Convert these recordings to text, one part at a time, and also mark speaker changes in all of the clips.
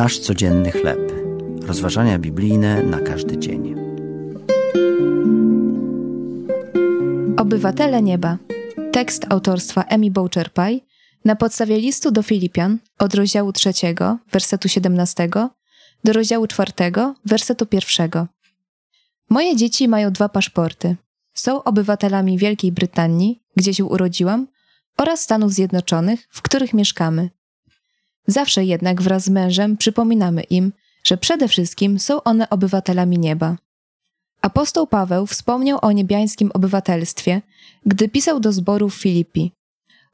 Speaker 1: Nasz codzienny chleb. Rozważania biblijne na każdy dzień.
Speaker 2: Obywatele nieba. Tekst autorstwa Emi Boucher-Pye na podstawie listu do Filipian od rozdziału 3, wersetu 17 do rozdziału 4, wersetu 1. Moje dzieci mają dwa paszporty. Są obywatelami Wielkiej Brytanii, gdzie się urodziłam, oraz Stanów Zjednoczonych, w których mieszkamy. Zawsze jednak wraz z mężem przypominamy im, że przede wszystkim są one obywatelami nieba. Apostoł Paweł wspomniał o niebiańskim obywatelstwie, gdy pisał do zboru w Filipi.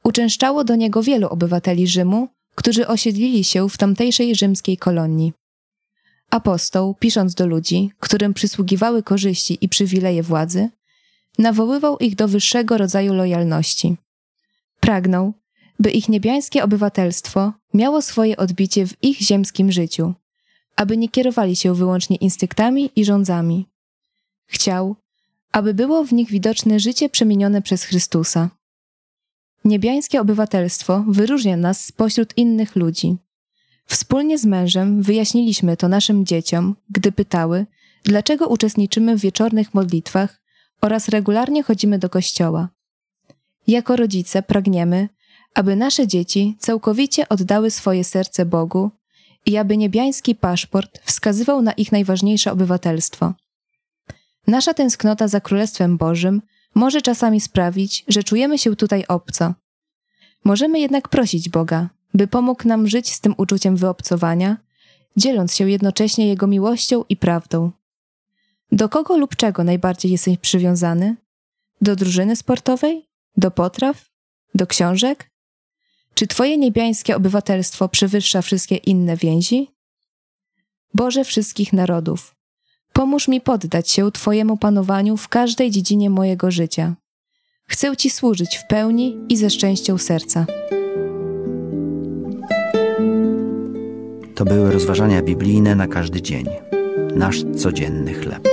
Speaker 2: Uczęszczało do niego wielu obywateli Rzymu, którzy osiedlili się w tamtejszej rzymskiej kolonii. Apostoł, pisząc do ludzi, którym przysługiwały korzyści i przywileje władzy, nawoływał ich do wyższego rodzaju lojalności. Pragnął, by ich niebiańskie obywatelstwo miało swoje odbicie w ich ziemskim życiu, aby nie kierowali się wyłącznie instynktami i rządzami. Chciał, aby było w nich widoczne życie przemienione przez Chrystusa. Niebiańskie obywatelstwo wyróżnia nas spośród innych ludzi. Wspólnie z mężem wyjaśniliśmy to naszym dzieciom, gdy pytały, dlaczego uczestniczymy w wieczornych modlitwach oraz regularnie chodzimy do kościoła. Jako rodzice pragniemy, aby nasze dzieci całkowicie oddały swoje serce Bogu i aby niebiański paszport wskazywał na ich najważniejsze obywatelstwo. Nasza tęsknota za Królestwem Bożym może czasami sprawić, że czujemy się tutaj obco. Możemy jednak prosić Boga, by pomógł nam żyć z tym uczuciem wyobcowania, dzieląc się jednocześnie Jego miłością i prawdą. Do kogo lub czego najbardziej jesteś przywiązany? Do drużyny sportowej? Do potraw? Do książek? Czy Twoje niebiańskie obywatelstwo przewyższa wszystkie inne więzi? Boże wszystkich narodów, pomóż mi poddać się Twojemu panowaniu w każdej dziedzinie mojego życia. Chcę Ci służyć w pełni i ze szczęścią serca.
Speaker 1: To były rozważania biblijne na każdy dzień. Nasz codzienny chleb.